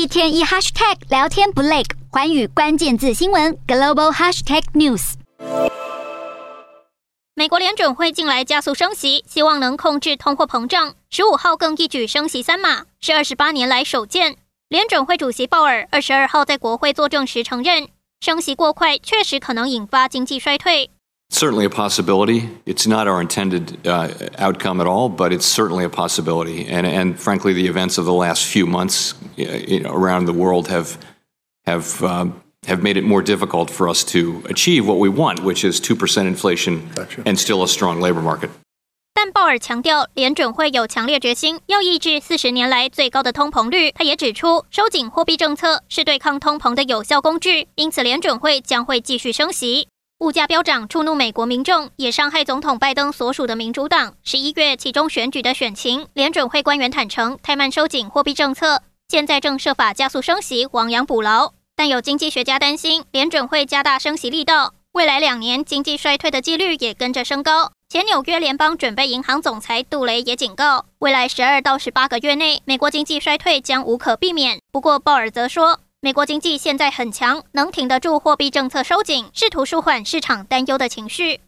一天一 hashtag 聊天不累，寰宇关键字新闻 global hashtag news。美国联准会近来加速升息，希望能控制通货膨胀。十五号更一举升息三码，是二十八年来首见。联准会主席鲍尔二十二号在国会作证时承认，升息过快确实可能引发经济衰退。Certainly a possibility. It's not our intended outcome at all, but it's certainly a possibility. And and frankly, the events of the last few months around the world have have have made it more difficult for us to achieve what we want, which is two percent inflation and still a strong labor market. 但鲍尔强调，联准会有强烈决心要抑制四十年来最高的通膨率。他也指出，收紧货币政策是对抗通膨的有效工具，因此联准会将会继续升息。物价飙涨触怒美国民众，也伤害总统拜登所属的民主党。十一月其中选举的选情，联准会官员坦承太慢收紧货币政策，现在正设法加速升息，亡羊补牢。但有经济学家担心，联准会加大升息力道，未来两年经济衰退的几率也跟着升高。前纽约联邦准备银行总裁杜雷也警告，未来十二到十八个月内，美国经济衰退将无可避免。不过鲍尔则说，美国经济现在很强，能挺得住货币政策收紧，试图舒缓市场担忧的情绪。